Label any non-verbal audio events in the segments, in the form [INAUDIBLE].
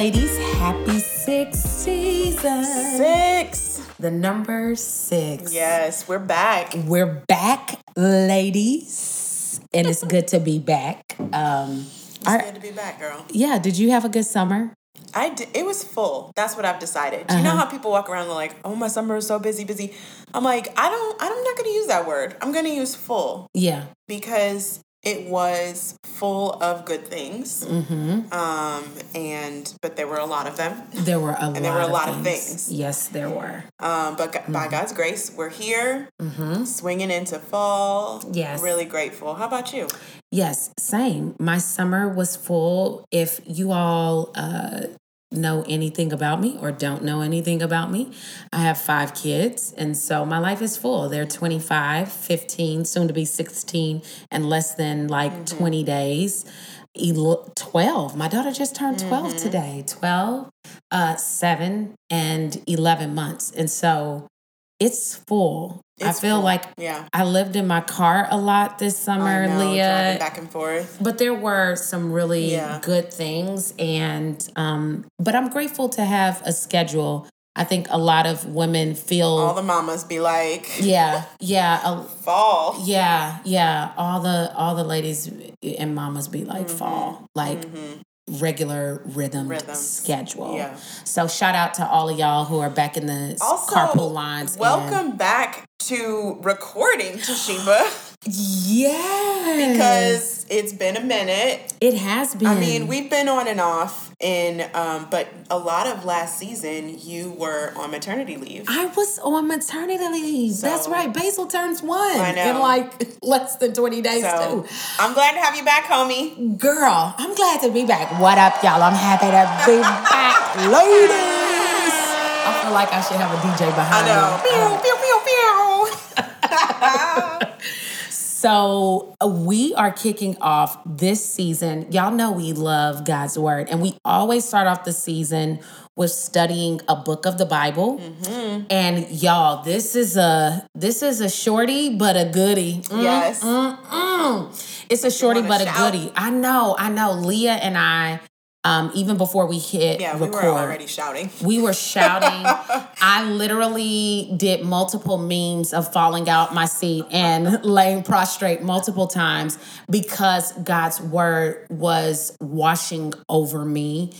Ladies, happy sixth season. Six. The number six. Yes, we're back. We're back, ladies, and it's good to be back. Um, It's our- good to be back, girl. yeah, did you have a good summer? I did, it was full. That's what I've decided. Do You know Uh-huh. how people walk around and like, "Oh, my summer is so busy, busy." I'm like, I don't. I'm not going to use that word. I'm going to use full Yeah. because it was full of good things. Mm-hmm. Um, and but there were a lot of them. There were a [LAUGHS] lot. there were a of lot of things. things. Yes, there were. Um, but Mm-hmm. by God's grace, we're here, hmm swinging into fall. Yes. really grateful. How about you? Yes, same. My summer was full. If you all uh, know anything about me or don't know anything about me, I have five kids. And so my life is full. They're 25, 15, soon to be 16, and less than like 20 days. 12. My daughter just turned 12 today. 12, uh, 7, and 11 months. And so it's full. It's I feel full. like Yeah. I lived in my car a lot this summer, know, Leah. back and forth. But there were some really Yeah. good things, and um, but I'm grateful to have a schedule. I think a lot of women feel, All the mamas be like, yeah, yeah, a, [LAUGHS] fall. yeah, yeah. All the all the ladies and mamas be like Mm-hmm. fall, like regular rhythm schedule. Yeah. So shout out to all of y'all who are back in the Also, carpool lines. and- Welcome back to recording, Te'Sheba, [LAUGHS] yes, because it's been a minute. it has been. I mean, we've been on and off, in um, but a lot of last season you were on maternity leave. I was on maternity leave. That's right. Basil turns one I know. in like [LAUGHS] less than 20 days, So too. I'm glad to have you back, homie. Girl, I'm glad to be back. What up, y'all? I'm happy to be [LAUGHS] back, ladies. I feel like I should have a DJ behind me. I know. me. Pew, pew, pew, pew. [LAUGHS] So uh, we are kicking off this season. Y'all know we love God's word, and we always start off the season with studying a book of the Bible. Mm-hmm. And y'all, this is a this is a shorty but a goodie. Mm, Yes. mm, mm. It's a shorty but a shout? goodie. I know, I know. Leah and I, um, even before we hit Yeah, we record, were already shouting. we were shouting. [LAUGHS] I literally did multiple memes of falling out my seat and [LAUGHS] laying prostrate multiple times because God's word was washing over me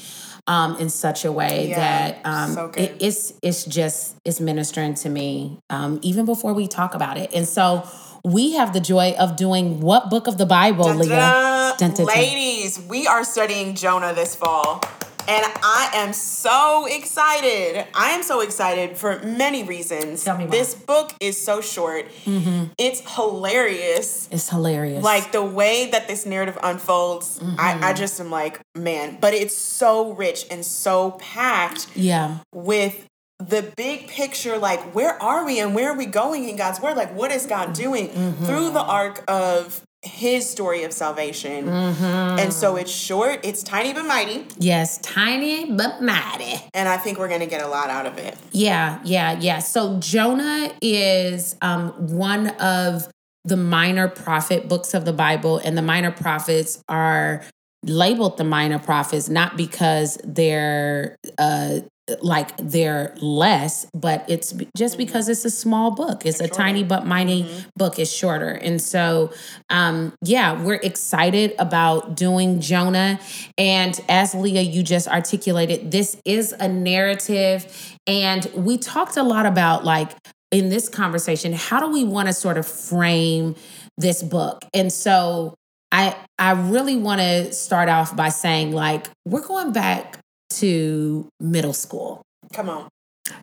um, in such a way Yeah, that um, so it- it's it's just it's ministering to me um, even before we talk about it. And so we have the joy of doing what book of the Bible, Leah? Da-da. Dun, dun, dun. Ladies, we are studying Jonah this fall. And I am so excited. I am so excited for many reasons. Tell me more. This book is so short. Mhm. It's hilarious. It's hilarious. Like the way that this narrative unfolds, Mm-hmm. I, I just am like, man, but it's so rich and so packed yeah, with the big picture like where are we and where are we going in God's word like what is God doing Mm-hmm. through the arc of his story of salvation Mm-hmm. and so it's short it's tiny but mighty yes, tiny but mighty. and I think we're going to get a lot out of it Yeah, yeah, yeah. So Jonah is um, one of the minor prophet books of the Bible, and the minor prophets are labeled the minor prophets not because they're uh, like they're less, but it's just because it's a small book. It's a tiny but mighty book. It's shorter, and so um, yeah, we're excited about doing Jonah. And as Leah, you just articulated, this is a narrative, and we talked a lot about like in this conversation, how do we want to sort of frame this book? And so I I really want to start off by saying like we're going back to middle school. come on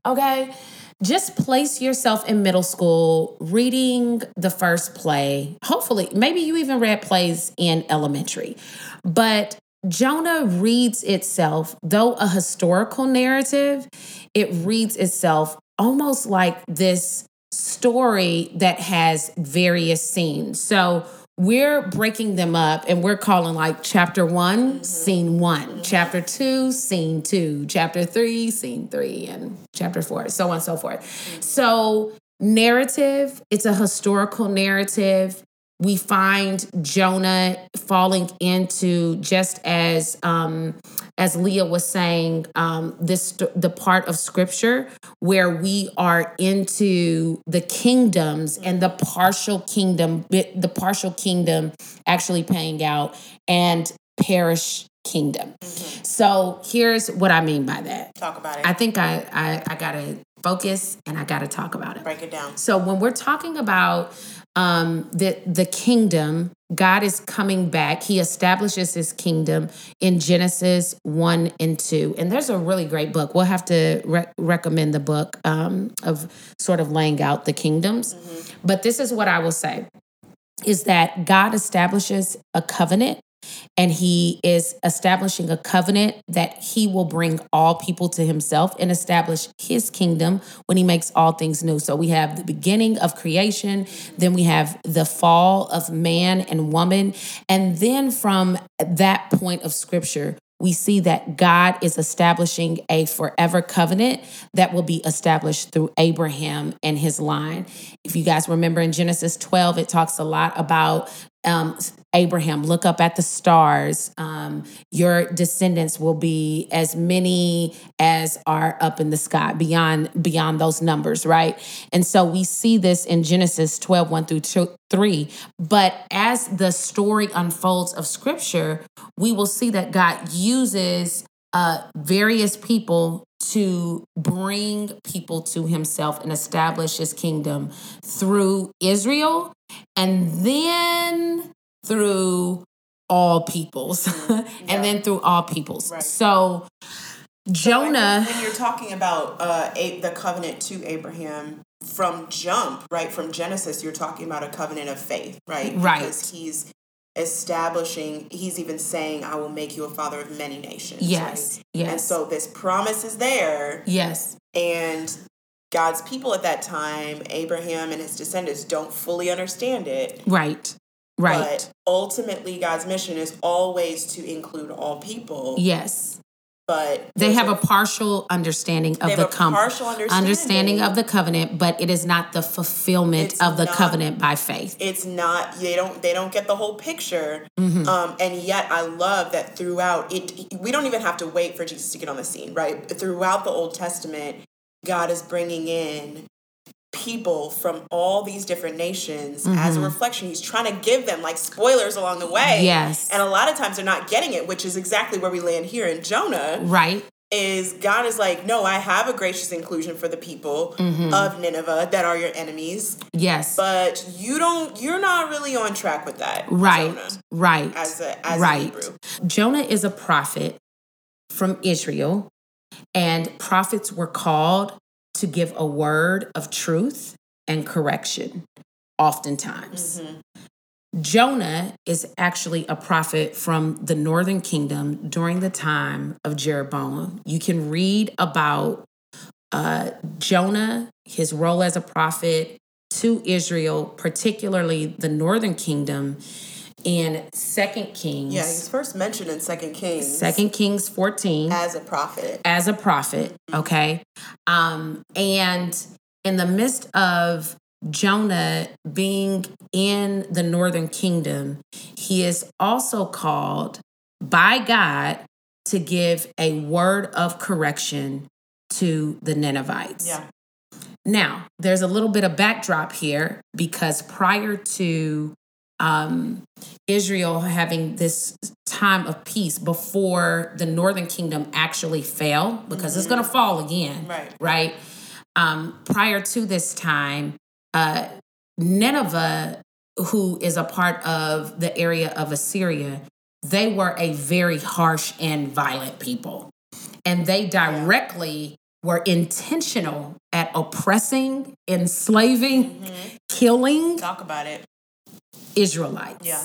Okay. just place yourself in middle school reading the first play. Hopefully, maybe you even read plays in elementary. But Jonah reads itself, though a historical narrative, it reads itself almost like this story that has various scenes. So we're breaking them up and we're calling like chapter one, mm-hmm. scene one, mm-hmm. chapter two, scene two, chapter three, scene three, and chapter four, so on and so forth. Mm-hmm. So, narrative, it's a historical narrative we find Jonah falling into just as um, as Leah was saying um, this the part of Scripture where we are into the kingdoms and the partial kingdom the partial kingdom actually paying out and perish kingdom. Mm-hmm. So here's what I mean by that. Talk about it. I think I I, I gotta focus and I gotta talk about it. Break it down. So when we're talking about um, the the kingdom. God is coming back. He establishes his kingdom in Genesis one and two, and there's a really great book. We'll have to re- recommend the book um, of sort of laying out the kingdoms. Mm-hmm. But this is what I will say: is that God establishes a covenant and he is establishing a covenant that he will bring all people to himself and establish his kingdom when he makes all things new. So we have the beginning of creation, then we have the fall of man and woman, and then from that point of scripture, we see that God is establishing a forever covenant that will be established through Abraham and his line. If you guys remember in Genesis 12, it talks a lot about um, Abraham, look up at the stars. Um, your descendants will be as many as are up in the sky, beyond beyond those numbers, right? And so we see this in Genesis 12, 1 through 2, 3. But as the story unfolds of scripture, we will see that God uses uh, various people to bring people to himself and establish his kingdom through Israel and then through all peoples [LAUGHS] and then through all peoples. Right. So Jonah so when you're talking about uh the covenant to Abraham from jump, right? From Genesis, you're talking about a covenant of faith, right? Right. Because he's establishing he's even saying i will make you a father of many nations yes right? yes and so this promise is there yes and god's people at that time abraham and his descendants don't fully understand it right right but ultimately god's mission is always to include all people yes but they have a, a, partial understanding of the com- partial understanding. understanding. of the covenant, but it is not the fulfillment it's of the not, covenant by faith. It's not they don't they don't get the whole picture. Mm-hmm. Um, and yet I love that throughout it we don't even have to wait for Jesus to get on the scene, right? Throughout the Old Testament, God is bringing in people from all these different nations mm-hmm. as a mm-hmm. reflection. He's trying to give them like spoilers along the way. Yes. And a lot of times they're not getting it, which is exactly where we land here in Jonah. Right. Is God is like, no, I have a gracious inclusion for the people mm-hmm. of Nineveh that are your enemies. Yes. But you don't you're not really on track with that. Right. Jonah, right. As a as right. A Jonah is a prophet from Israel, and prophets were called to give a word of truth and correction, oftentimes. Mm-hmm. Jonah is actually a prophet from the northern kingdom during the time of Jeroboam. You can read about uh, Jonah, his role as a prophet to Israel, particularly the northern kingdom, in Second Kings. Yeah, he's first mentioned in Second Kings. Second Kings 14. As a prophet. As a prophet, mm-hmm. okay? Um, and in the midst of Jonah being in the northern kingdom, he is also called by God to give a word of correction to the Ninevites. Yeah. Now, there's a little bit of backdrop here because prior to um, Israel having this time of peace before the northern kingdom actually fell, because mm-hmm. it's going to fall again, right? Right. Um, prior to this time, uh, Nineveh, who is a part of the area of Assyria, they were a very harsh and violent people, and they directly were intentional at oppressing, enslaving, killing Talk about it. Israelites. Yeah.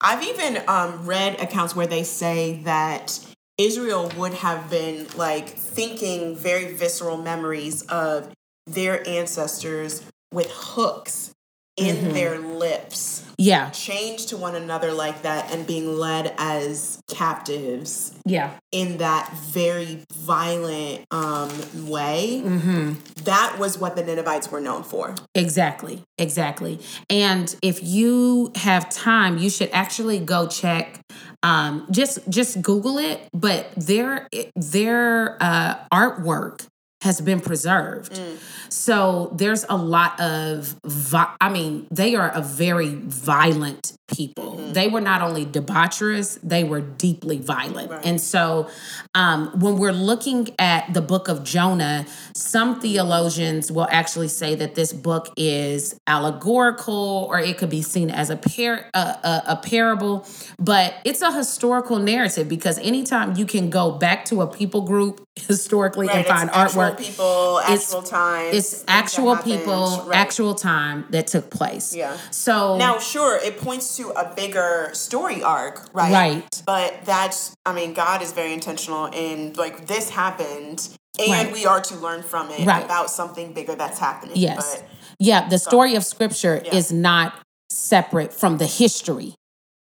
I've even um, read accounts where they say that Israel would have been like thinking very visceral memories of their ancestors with hooks in their lips, Yeah. chained to one another like that, and being led as captives Yeah. in that very violent um, way. Mm-hmm. That was what the Ninevites were known for. Exactly, exactly. And if you have time, you should actually go check. Um, just just Google it, but their their uh, artwork has been preserved. So there's a lot of, vi- I mean, they are a very violent people. They were not only debaucherous, they were deeply violent. Right. And so um, when we're looking at the book of Jonah, some theologians will actually say that this book is allegorical or it could be seen as a, par- a, a, a parable, but it's a historical narrative because anytime you can go back to a people group historically and it's find artwork, people, it's- actual times. it's things that actual people, Right. actual time that took place. Yeah. So Now, sure, it points to a bigger story arc, right? Right. But that's, I mean, God is very intentional in like this happened, and Right. we are to learn from it Right. about something bigger that's happening. Yes. But yeah, the story of scripture Yeah. is not separate from the history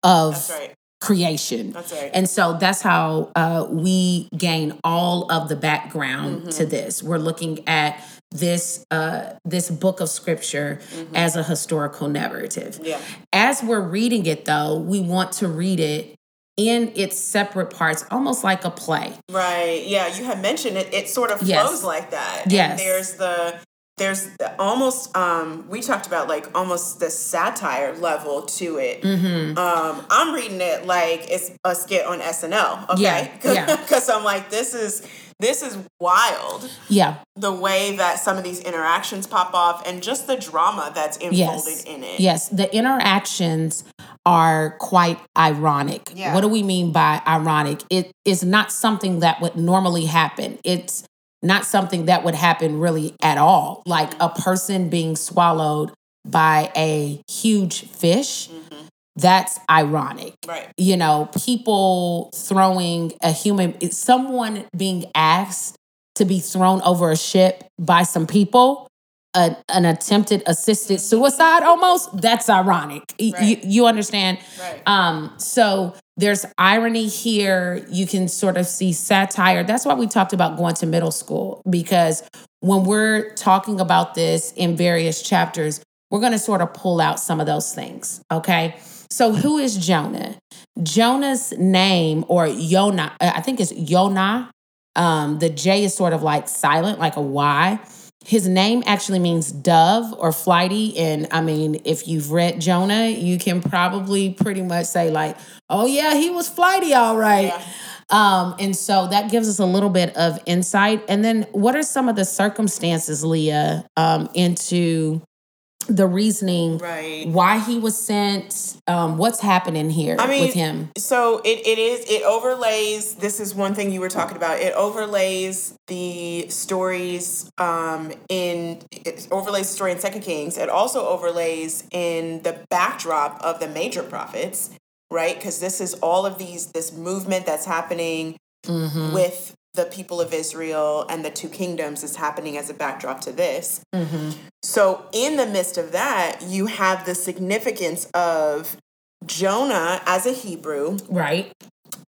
of that's right. Creation. That's right. And so that's how uh, we gain all of the background Mm-hmm. to this. We're looking at this uh, this book of scripture as a historical narrative. Mm-hmm. Yeah. As we're reading it, though, we want to read it in its separate parts, almost like a play. Right. Yeah. You had mentioned it. It sort of Yes. flows like that. Yes. And there's the there's almost um we talked about like almost the satire level to it. Mm-hmm. Um I'm reading it like it's a skit on SNL. Okay. Yeah, [LAUGHS] yeah. Because I'm like this is this is wild. Yeah. The way that some of these interactions pop off and just the drama that's enfolded Yes. in it. Yes, the interactions are quite ironic. Yeah. What do we mean by ironic? It is not something that would normally happen. It's not something that would happen really at all. Like a person being swallowed by a huge fish. Mm-hmm. That's ironic. Right. You know, people throwing a human, someone being asked to be thrown over a ship by some people, a, an attempted assisted suicide almost, that's ironic. Right. You, you understand? Right. Um, so there's irony here. You can sort of see satire. That's why we talked about going to middle school, because when we're talking about this in various chapters, we're going to sort of pull out some of those things. Okay. So who is Jonah? Jonah's name, or Yonah, uh, I think it's Yonah. Um, the J is sort of like silent, like a Y. His name actually means dove or flighty. And I mean, if you've read Jonah, you can probably pretty much say, like, oh, yeah, he was flighty, all right. Yeah. Um, and so that gives us a little bit of insight. And then what are some of the circumstances, Leah, um, into the reasoning Right. why he was sent? Um, what's happening here I mean, with him? So it, it is it overlays. This is one thing you were talking about. It overlays the stories um, in it overlays the story in Second Kings. It also overlays in the backdrop of the major prophets, right? Because this is all of these this movement that's happening Mm-hmm. with the people of Israel and the two kingdoms is happening as a backdrop to this. Mm-hmm. So, in the midst of that, you have the significance of Jonah as a Hebrew Right.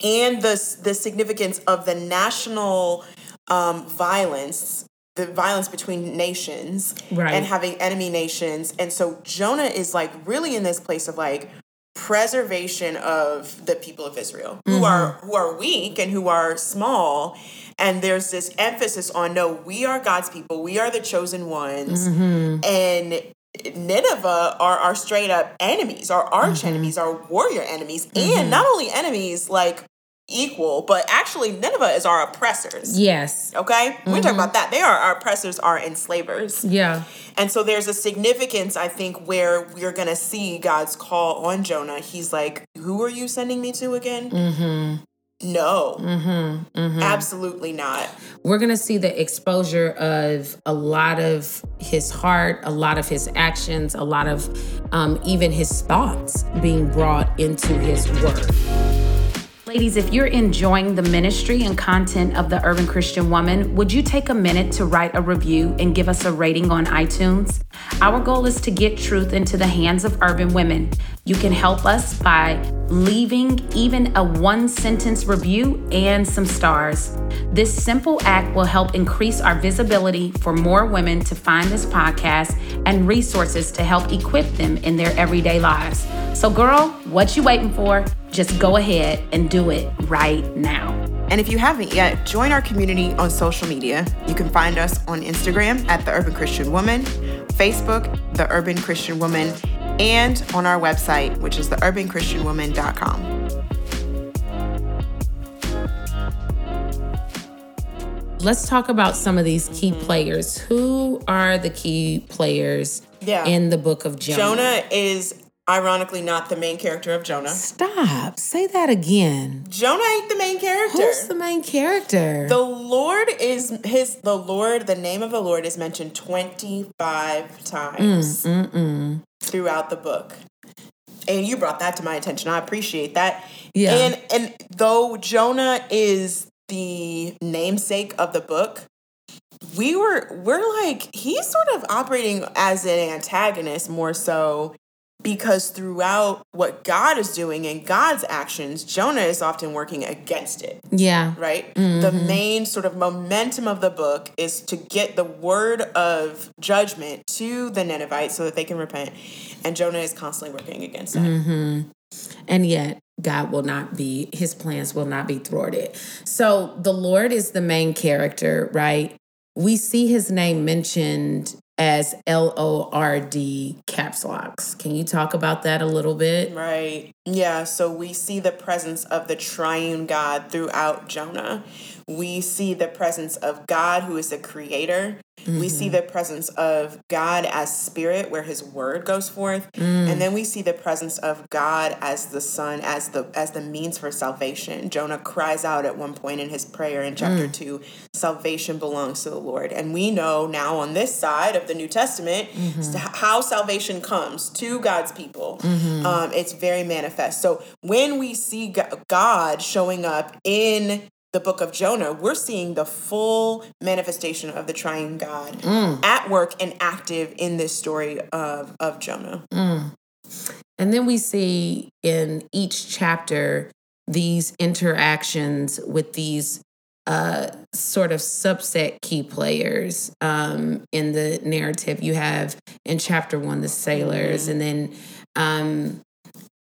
and the, the significance of the national um, violence, the violence between nations Right. and having enemy nations. And so, Jonah is like really in this place of like, preservation of the people of Israel who mm-hmm. are who are weak and who are small. And there's this emphasis on no we are God's people. We are the chosen ones. Mm-hmm. And Nineveh are our straight up enemies our arch mm-hmm. enemies our warrior enemies. And not only enemies like equal but actually Nineveh is our oppressors Yes. okay we talk about that they are our oppressors our enslavers Yeah. and so there's a significance, I think, where we're going to see God's call on Jonah. He's like, Who are you sending me to again? Mm-hmm. No, absolutely not. We're going to see the exposure of a lot of his heart, a lot of his actions, a lot of um, even his thoughts being brought into his work. Ladies, if you're enjoying the ministry and content of the Urban Christian Woman, would you take a minute to write a review and give us a rating on iTunes? Our goal is to get truth into the hands of urban women. You can help us by leaving even a one sentence review and some stars. This simple act will help increase our visibility for more women to find this podcast and resources to help equip them in their everyday lives. So, girl, what you waiting for? Just go ahead and do it right now. And if you haven't yet, join our community on social media. You can find us on Instagram at The Urban Christian Woman, Facebook, The Urban Christian Woman, and on our website, which is theurbanchristianwoman.com. Let's talk about some of these key players. Who are the key players Yeah. in the book of Jonah? Jonah is ironically not the main character of Jonah. Stop. Say that again. Jonah ain't the main character. Who's the main character? The Lord is his the Lord, the name of the Lord is mentioned 25 times mm, mm, mm. throughout the book. And you brought that to my attention. I appreciate that. Yeah. And and though Jonah is the namesake of the book, we were we're like he's sort of operating as an antagonist more so because throughout what God is doing and God's actions, Jonah is often working against it yeah. right? The mm-hmm. main sort of momentum of the book is to get the word of judgment to the Ninevites so that they can repent. And Jonah is constantly working against that. Mm-hmm. And yet, God will not be, his plans will not be thwarted. So the Lord is the main character, right? We see his name mentioned as L O R D caps locks. Can you talk about that a little bit? Right. Yeah. So we see the presence of the triune God throughout Jonah. We see the presence of God, who is the creator. We see mm-hmm. the presence of God as spirit, where his word goes forth. Mm. And then we see the presence of God as the Son, as the as the means for salvation. Jonah cries out at one point in his prayer in chapter mm. two, salvation belongs to the Lord. And we know now on this side of the New Testament s- mm-hmm. how salvation comes to God's people. Mm-hmm. Um, it's very manifest. So when we see God showing up in the book of Jonah, we're seeing the full manifestation of the triune God at work and active in this story of, of Jonah. And then we see in each chapter these interactions with these uh, sort of subset key players um, in the narrative. You have in chapter one the sailors, and then um,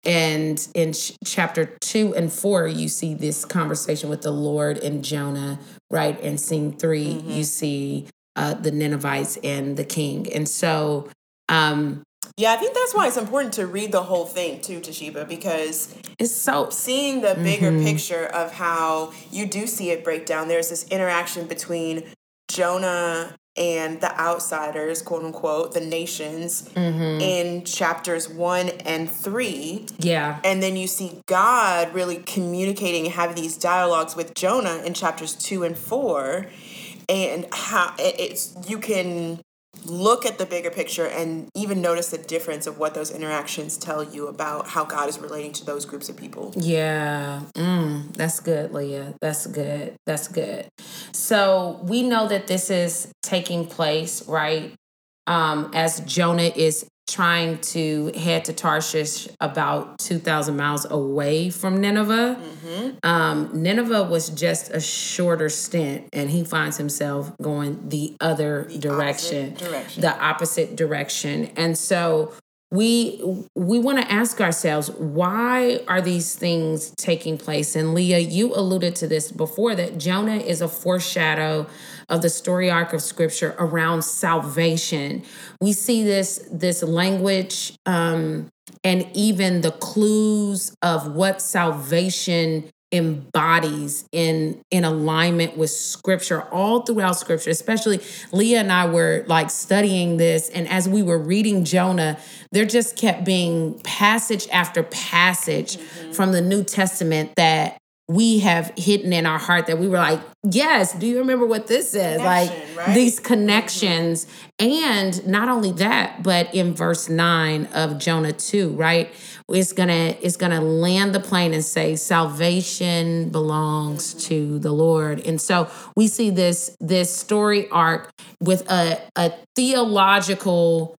and in ch- chapter two and four you see this conversation with the Lord and Jonah, right? And scene 3 you see uh, the Ninevites and the king, and so. Um, Yeah, I think that's why it's important to read the whole thing too, Te'Sheba, because it's so seeing the bigger picture of how you do see it break down. There's this interaction between Jonah and the outsiders, quote unquote, the nations, mm-hmm. in chapters one and three. yeah. And then you see God really communicating and having these dialogues with Jonah in chapters two and four. And how it's you can look at the bigger picture and even notice the difference of what those interactions tell you about how God is relating to those groups of people. Yeah, mm, that's good, Leah. That's good. That's good. So we know that this is taking place, right? Um, as Jonah is trying to head to Tarshish about 2,000 miles away from Nineveh. Um, Nineveh was just a shorter stint, and he finds himself going the other direction, direction. the opposite direction. And so we we want to ask ourselves why are these things taking place and leah you alluded to this before that jonah is a foreshadow of the story arc of scripture around salvation. We see this this language um and even the clues of what salvation embodies in in alignment with scripture all throughout scripture especially leah and i were like studying this and as we were reading jonah there just kept being passage after passage from the new testament that we have hidden in our heart that we were like, yes, do you remember what this says? Like right? these mm-hmm. connections. And not only that, but in verse 9 of Jonah 2, right? It's gonna it's gonna land the plane and say salvation belongs mm-hmm. to the Lord. And so we see this this story arc with a, a theological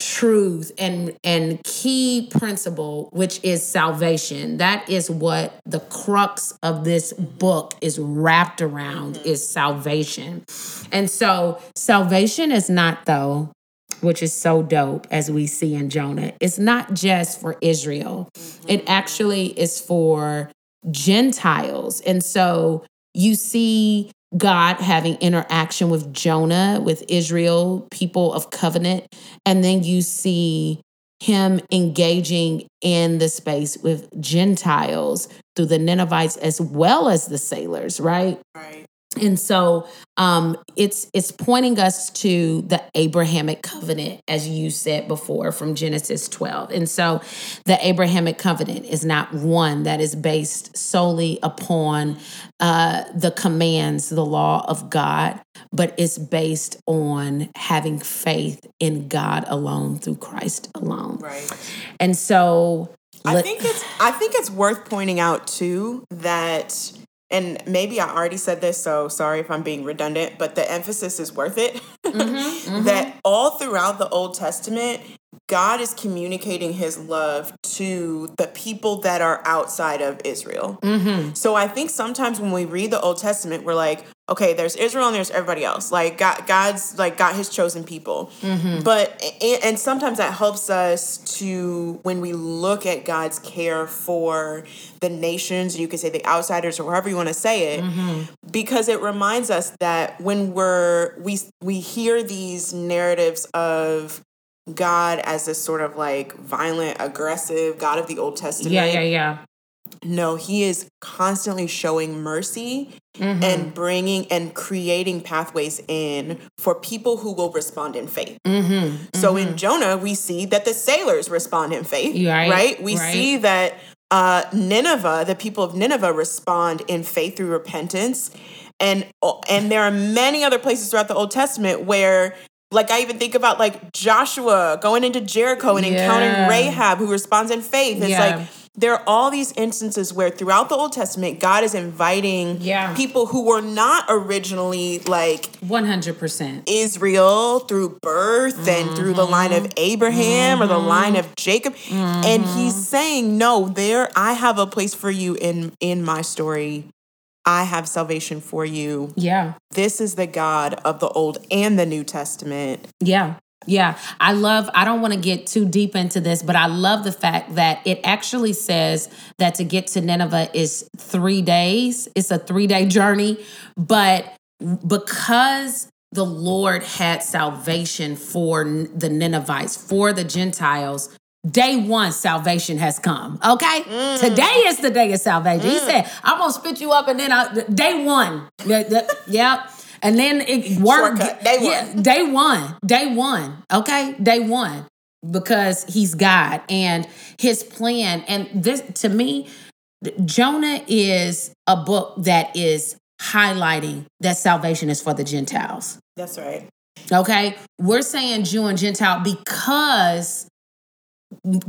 truth and and key principle which is salvation. That is what the crux of this book is wrapped around mm-hmm. is salvation. And so salvation is not though which is so dope as we see in Jonah. It's not just for Israel. Mm-hmm. It actually is for Gentiles. And so you see God having interaction with Jonah, with Israel, people of covenant. And then you see him engaging in the space with Gentiles through the Ninevites as well as the sailors, right? Right. And so um, it's it's pointing us to the Abrahamic covenant, as you said before, from Genesis 12. And so the Abrahamic covenant is not one that is based solely upon uh, the commands, the law of God, but it's based on having faith in God alone through Christ alone. Right. And so I let- think it's I think it's worth pointing out too that and maybe I already said this, so sorry if I'm being redundant, but the emphasis is worth it. Mm-hmm, [LAUGHS] mm-hmm. that all throughout the Old Testament, God is communicating his love to the people that are outside of Israel. Mm-hmm. So I think sometimes when we read the Old Testament, we're like, okay, there's Israel and there's everybody else. Like God, God's like got his chosen people. Mm-hmm. But and, and sometimes that helps us to when we look at God's care for the nations, you could say the outsiders or however you want to say it, mm-hmm. because it reminds us that when we're we we hear these narratives of God as this sort of like violent, aggressive God of the Old Testament. yeah, yeah, yeah. No, he is constantly showing mercy Mm-hmm. and bringing and creating pathways in for people who will respond in faith. Mm-hmm. So in Jonah, we see that the sailors respond in faith, Right, We right. see that uh, Nineveh, the people of Nineveh, respond in faith through repentance, and and there are many other places throughout the Old Testament where. Like I even think about like Joshua going into Jericho and Yeah. encountering Rahab who responds in faith. It's Yeah. like there are all these instances where throughout the Old Testament God is inviting Yeah. people who were not originally like 100%. Israel through birth and through the line of Abraham or the line of Jacob and he's saying no there I have a place for you in in my story I have salvation for you Yeah. this is the God of the Old and the New Testament Yeah. Yeah. I love, I don't want to get too deep into this, but I love the fact that it actually says that to get to Nineveh is three days. It's a three day journey. But because the Lord had salvation for the Ninevites, for the Gentiles, day one salvation has come. Okay? Mm. Today is the day of salvation. He mm. said, I'm going to spit you up and then I, day one. Yep. And then it worked. Shortcut. Day one. Yeah, day one. Day one. Okay? Day one. Because he's God and his plan. And this, to me, Jonah is a book that is highlighting that salvation is for the Gentiles. that's right Okay? We're saying Jew and Gentile because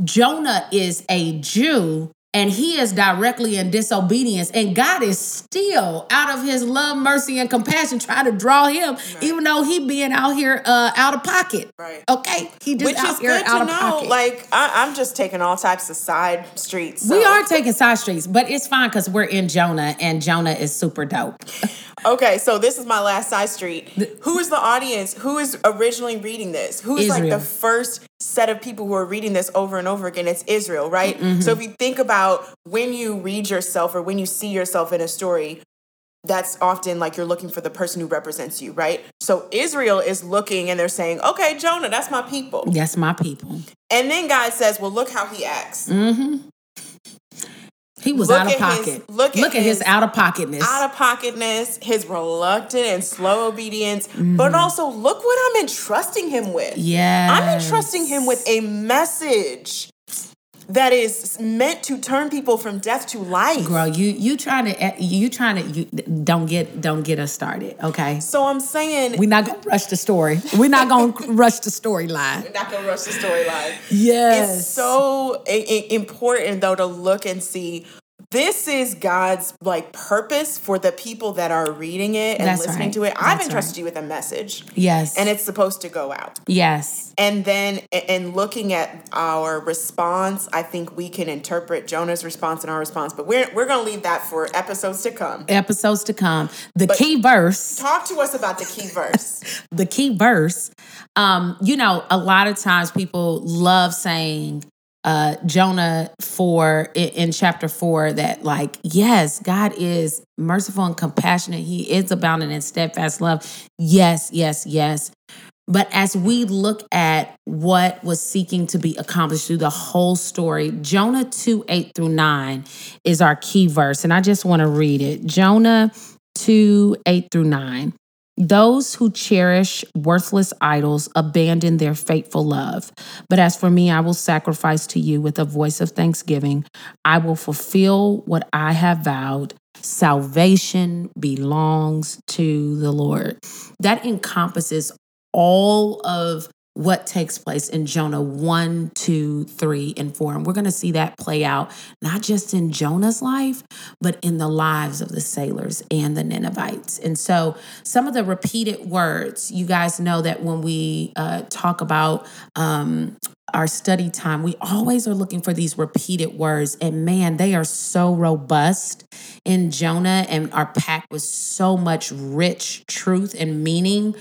Jonah is a Jew and he is directly in disobedience, and God is still out of his love, mercy, and compassion trying to draw him, even though he being out here uh, out of pocket. Right. Okay, he just which out is here good out to of know pocket. like I, I'm just taking all types of side streets we are taking side streets, but it's fine because we're in Jonah, and Jonah is super dope. [LAUGHS] Okay, so this is my last side street. Who is the audience? Who is originally reading this? Who is like the first set of people who are reading this over and over again? It's Israel, right? Mm-hmm. So if you think about when you read yourself or when you see yourself in a story, that's often like you're looking for the person who represents you, right? So Israel is looking and they're saying, okay, Jonah, that's my people. That's my people. And then God says, well, look how he acts. Mm-hmm. He was Look out of at his- pocket. look at his, his out of pocketness. out of pocketness, his reluctant and slow obedience, Mm-hmm. but also look what I'm entrusting him with. yeah. I'm entrusting him with a message. That is meant to turn people from death to life. Girl, you you trying to eh, you trying to you don't get don't get us started, okay? So I'm saying We're not gonna rush the story. We're not gonna [LAUGHS] rush the storyline. we're not gonna rush the storyline. Yes. It's so i- i- important though to look and see this is God's like purpose for the people that are reading it and That's listening right. to it. I've That's entrusted right. you with a message. Yes. And it's supposed to go out. yes. And then and looking at our response, I think we can interpret Jonah's response and our response, but we're we're gonna leave that for episodes to come. Episodes to come. The key verse. Talk to us about the key verse. [LAUGHS] the key verse, um, you know, a lot of times people love saying uh Jonah 4 in, in chapter 4 that like yes, God is merciful and compassionate. He is abounding in steadfast love. Yes, yes, yes. But as we look at what was seeking to be accomplished through the whole story, Jonah 2 8 through 9 is our key verse. And I just want to read it. Jonah 2 8 through 9. Those who cherish worthless idols abandon their faithful love. But as for me, I will sacrifice to you with a voice of thanksgiving. I will fulfill what I have vowed. Salvation belongs to the Lord. That encompasses all of what takes place in Jonah 1, 2, 3, and 4. And we're going to see that play out not just in Jonah's life, but in the lives of the sailors and the Ninevites. And so, some of the repeated words, you guys know that when we uh, talk about um, our study time, we always are looking for these repeated words. And man, they are so robust in Jonah and are packed with so much rich truth and meaning.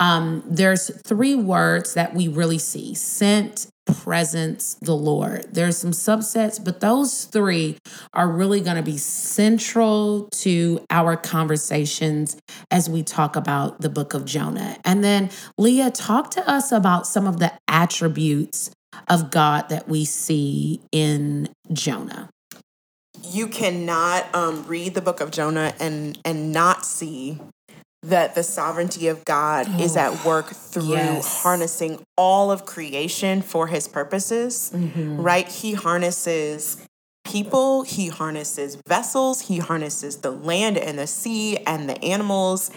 Um, there's three words that we really see sent, presence, the Lord. There's some subsets, but those three are really going to be central to our conversations as we talk about the book of Jonah. And then, Leah, talk to us about some of the attributes of God that we see in Jonah. you cannot um, read the book of Jonah and and not see that the sovereignty of God is at oh, work through Yes. harnessing all of creation for his purposes. Mm-hmm. Right? He harnesses people, he harnesses vessels, he harnesses the land and the sea and the animals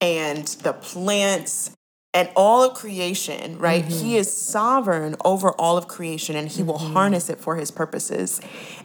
and the plants and all of creation, right? He mm-hmm. is sovereign over all of creation and he will mm-hmm. harness it for his purposes.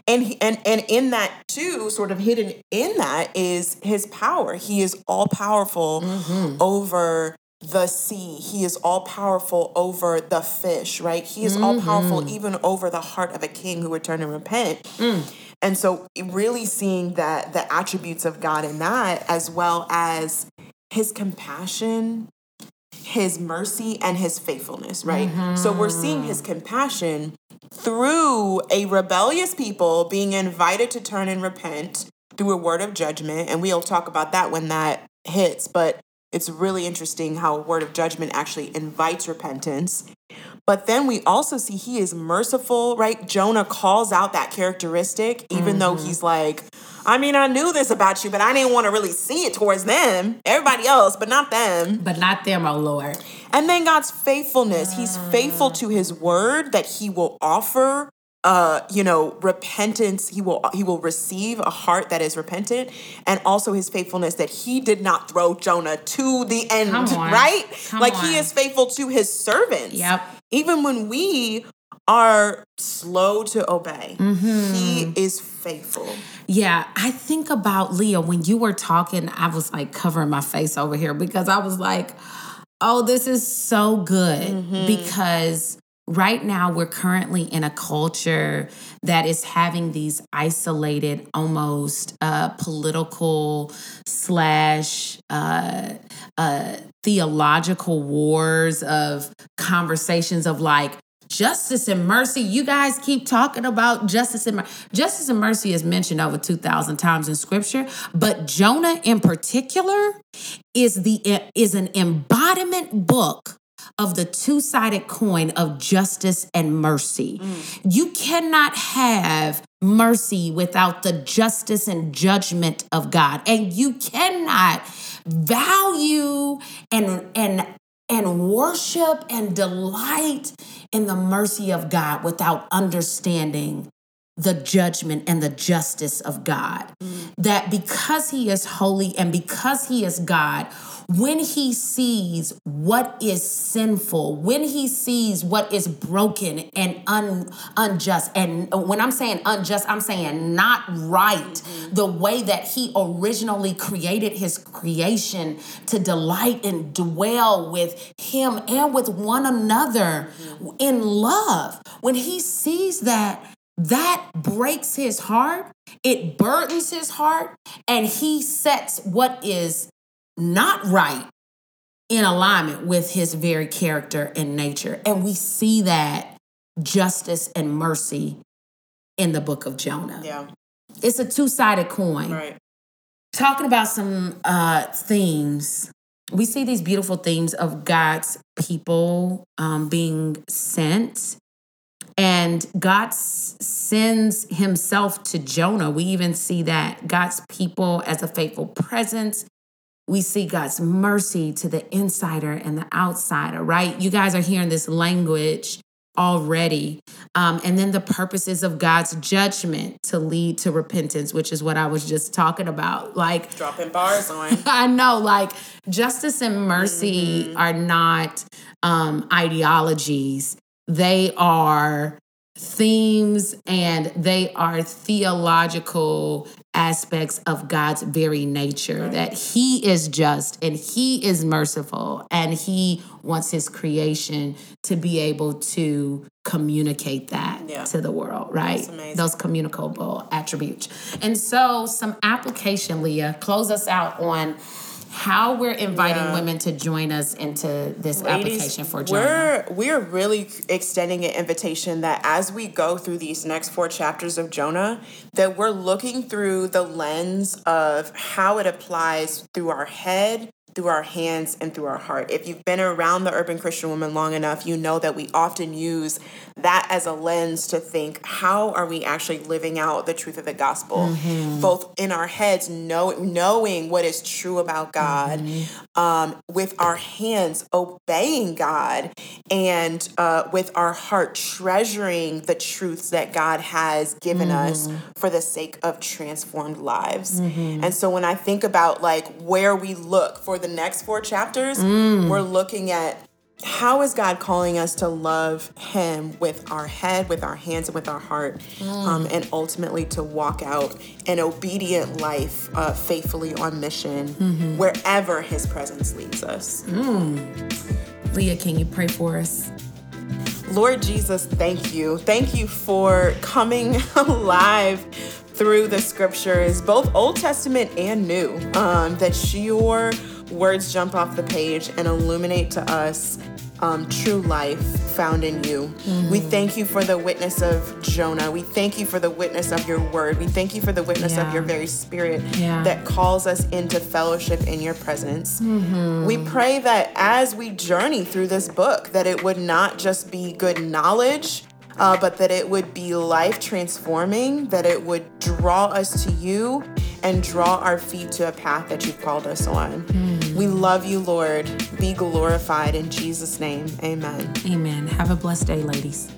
And he, and and in that too, sort of hidden in that is his power. He is all powerful mm-hmm. over the sea. He is all powerful over the fish, right? He is all powerful even over the heart of a king who would turn and repent. Mm. And so really seeing that the attributes of God in that as well as his compassion, his mercy and his faithfulness, right? So mm-hmm. we're seeing his compassion through a rebellious people being invited to turn and repent through a word of judgment. And we'll talk about that when that hits. But it's really interesting how a word of judgment actually invites repentance. But then we also see he is merciful, right? Jonah calls out that characteristic, even though mm-hmm. he's like, I mean, I knew this about you, but I didn't want to really see it towards them, everybody else, but not them. But not them, oh Lord. And then God's faithfulness. He's faithful to his word that he will offer uh you know repentance he will he will receive a heart that is repentant and also his faithfulness that he did not throw jonah to the end Come on. right Come like he is faithful to his servants Yep. even when we are slow to obey. Mm-hmm. he is faithful. Yeah, I think about Leah when you were talking, I was like covering my face over here because I was like, oh, this is so good because right now we're currently in a culture that is having these isolated almost uh, political slash uh, uh, theological wars of conversations of like justice and mercy. You guys keep talking about justice and mercy. Justice and mercy is mentioned over 2,000 times in scripture, but Jonah in particular is the is an embodiment book of the two-sided coin of justice and mercy. Mm. You cannot have mercy without the justice and judgment of God. And you cannot value and and and worship and delight in the mercy of God without understanding the judgment and the justice of God. Mm. That because He is holy and because He is God, when he sees what is sinful, when he sees what is broken and un, unjust, and when I'm saying unjust, I'm saying not right, mm-hmm. the way that he originally created his creation to delight and dwell with him and with one another mm-hmm. in love. When he sees that, that breaks his heart, it burdens his heart, and he sets what is not right in alignment with his very character and nature. And we see that justice and mercy in the book of Jonah. Yeah. It's a two sided coin. Right. Talking about some uh, themes, we see these beautiful themes of God's people um, being sent. And God sends himself to Jonah. We even see that God's people as a faithful presence we see God's mercy to the insider and the outsider, right? You guys are hearing this language already. Um, and then the purposes of God's judgment to lead to repentance, which is what I was just talking about. Like dropping bars on. [LAUGHS] I know, like justice and mercy mm-hmm. are not um, ideologies, they are themes and they are theological aspects of God's very nature right. that He is just and He is merciful and He wants His creation to be able to communicate that yeah. to the world, right? Those communicable attributes. And so, some application, Leah, close us out on how we're inviting yeah. women to join us into this Ladies, application for Jonah. We're we're really extending an invitation that as we go through these next four chapters of Jonah, that we're looking through the lens of how it applies through our head, through our hands and through our heart. If you've been around the urban Christian woman long enough, you know that we often use that as a lens to think how are we actually living out the truth of the gospel, mm-hmm. both in our heads, know, knowing what is true about God, mm-hmm. um, with our hands obeying God, and uh, with our heart treasuring the truths that God has given mm-hmm. us for the sake of transformed lives. Mm-hmm. And so when I think about like where we look for the next four chapters, mm. we're looking at how is God calling us to love Him with our head, with our hands, and with our heart, mm. um, and ultimately to walk out an obedient life uh, faithfully on mission mm-hmm. wherever His presence leads us? Mm. Leah, can you pray for us? Lord Jesus, thank you. Thank you for coming [LAUGHS] alive through the scriptures, both Old Testament and New, um, that your words jump off the page and illuminate to us um, true life found in you. Mm-hmm. We thank you for the witness of Jonah. We thank you for the witness of your word. We thank you for the witness yeah. of your very spirit yeah. that calls us into fellowship in your presence. Mm-hmm. We pray that as we journey through this book, that it would not just be good knowledge, uh, but that it would be life transforming, that it would draw us to you and draw our feet to a path that you've called us on. Mm. We love you, Lord. Be glorified in Jesus' name. Amen. Amen. Have a blessed day, ladies.